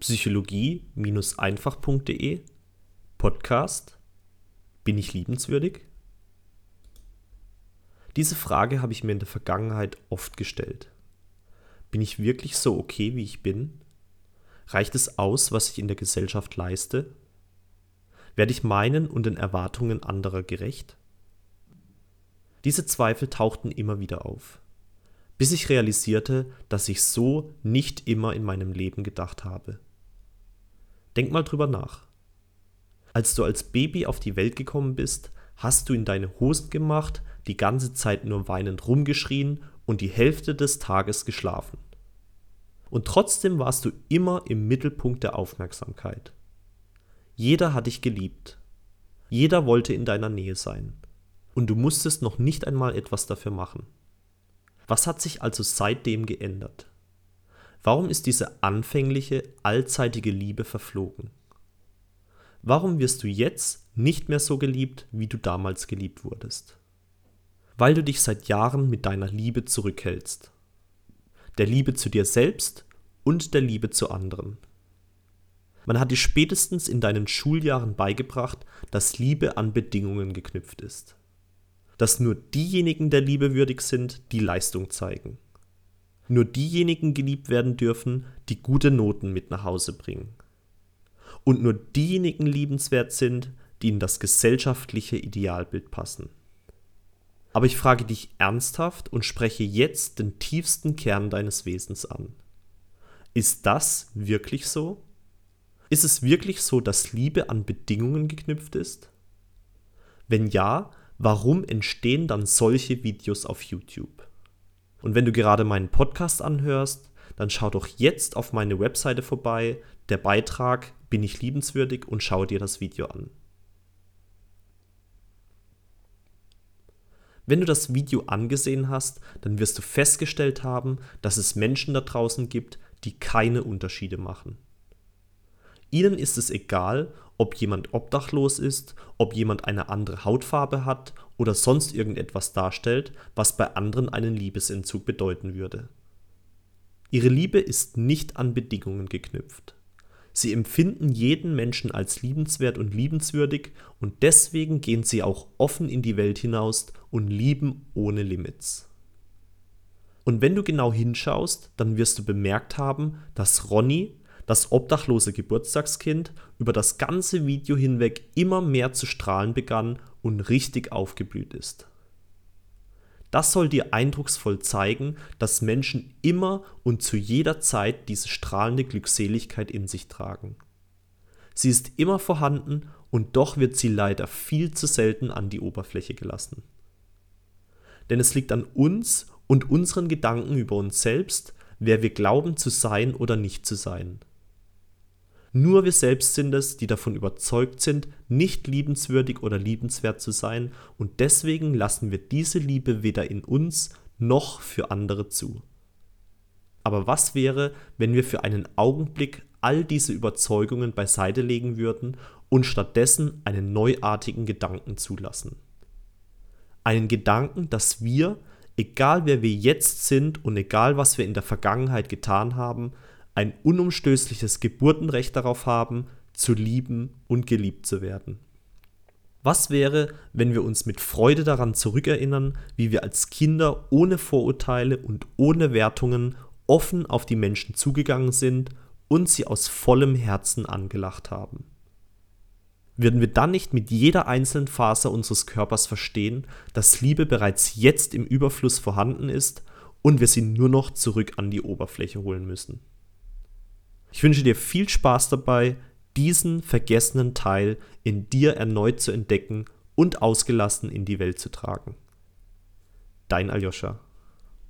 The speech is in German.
psychologie-einfach.de Podcast Bin ich liebenswürdig? Diese Frage habe ich mir in der Vergangenheit oft gestellt. Bin ich wirklich so okay, wie ich bin? Reicht es aus, was ich in der Gesellschaft leiste? Werde ich meinen und den Erwartungen anderer gerecht? Diese Zweifel tauchten immer wieder auf, bis ich realisierte, dass ich so nicht immer in meinem Leben gedacht habe. Denk mal drüber nach. Als du als Baby auf die Welt gekommen bist, hast du in deine Hosen gemacht, die ganze Zeit nur weinend rumgeschrien und die Hälfte des Tages geschlafen. Und trotzdem warst du immer im Mittelpunkt der Aufmerksamkeit. Jeder hat dich geliebt. Jeder wollte in deiner Nähe sein. Und du musstest noch nicht einmal etwas dafür machen. Was hat sich also seitdem geändert? Warum ist diese anfängliche, allzeitige Liebe verflogen? Warum wirst du jetzt nicht mehr so geliebt, wie du damals geliebt wurdest? Weil du dich seit Jahren mit deiner Liebe zurückhältst. Der Liebe zu dir selbst und der Liebe zu anderen. Man hat dir spätestens in deinen Schuljahren beigebracht, dass Liebe an Bedingungen geknüpft ist. Dass nur diejenigen der Liebe würdig sind, die Leistung zeigen nur diejenigen geliebt werden dürfen, die gute Noten mit nach Hause bringen. Und nur diejenigen liebenswert sind, die in das gesellschaftliche Idealbild passen. Aber ich frage dich ernsthaft und spreche jetzt den tiefsten Kern deines Wesens an. Ist das wirklich so? Ist es wirklich so, dass Liebe an Bedingungen geknüpft ist? Wenn ja, warum entstehen dann solche Videos auf YouTube? Und wenn du gerade meinen Podcast anhörst, dann schau doch jetzt auf meine Webseite vorbei, der Beitrag Bin ich liebenswürdig und schau dir das Video an. Wenn du das Video angesehen hast, dann wirst du festgestellt haben, dass es Menschen da draußen gibt, die keine Unterschiede machen. Ihnen ist es egal, ob jemand obdachlos ist, ob jemand eine andere Hautfarbe hat oder sonst irgendetwas darstellt, was bei anderen einen Liebesentzug bedeuten würde. Ihre Liebe ist nicht an Bedingungen geknüpft. Sie empfinden jeden Menschen als liebenswert und liebenswürdig und deswegen gehen sie auch offen in die Welt hinaus und lieben ohne Limits. Und wenn du genau hinschaust, dann wirst du bemerkt haben, dass Ronny das obdachlose Geburtstagskind über das ganze Video hinweg immer mehr zu strahlen begann und richtig aufgeblüht ist. Das soll dir eindrucksvoll zeigen, dass Menschen immer und zu jeder Zeit diese strahlende Glückseligkeit in sich tragen. Sie ist immer vorhanden und doch wird sie leider viel zu selten an die Oberfläche gelassen. Denn es liegt an uns und unseren Gedanken über uns selbst, wer wir glauben zu sein oder nicht zu sein. Nur wir selbst sind es, die davon überzeugt sind, nicht liebenswürdig oder liebenswert zu sein, und deswegen lassen wir diese Liebe weder in uns noch für andere zu. Aber was wäre, wenn wir für einen Augenblick all diese Überzeugungen beiseite legen würden und stattdessen einen neuartigen Gedanken zulassen? Einen Gedanken, dass wir, egal wer wir jetzt sind und egal was wir in der Vergangenheit getan haben, ein unumstößliches Geburtenrecht darauf haben, zu lieben und geliebt zu werden. Was wäre, wenn wir uns mit Freude daran zurückerinnern, wie wir als Kinder ohne Vorurteile und ohne Wertungen offen auf die Menschen zugegangen sind und sie aus vollem Herzen angelacht haben? Würden wir dann nicht mit jeder einzelnen Faser unseres Körpers verstehen, dass Liebe bereits jetzt im Überfluss vorhanden ist und wir sie nur noch zurück an die Oberfläche holen müssen? Ich wünsche dir viel Spaß dabei, diesen vergessenen Teil in dir erneut zu entdecken und ausgelassen in die Welt zu tragen. Dein Aljoscha.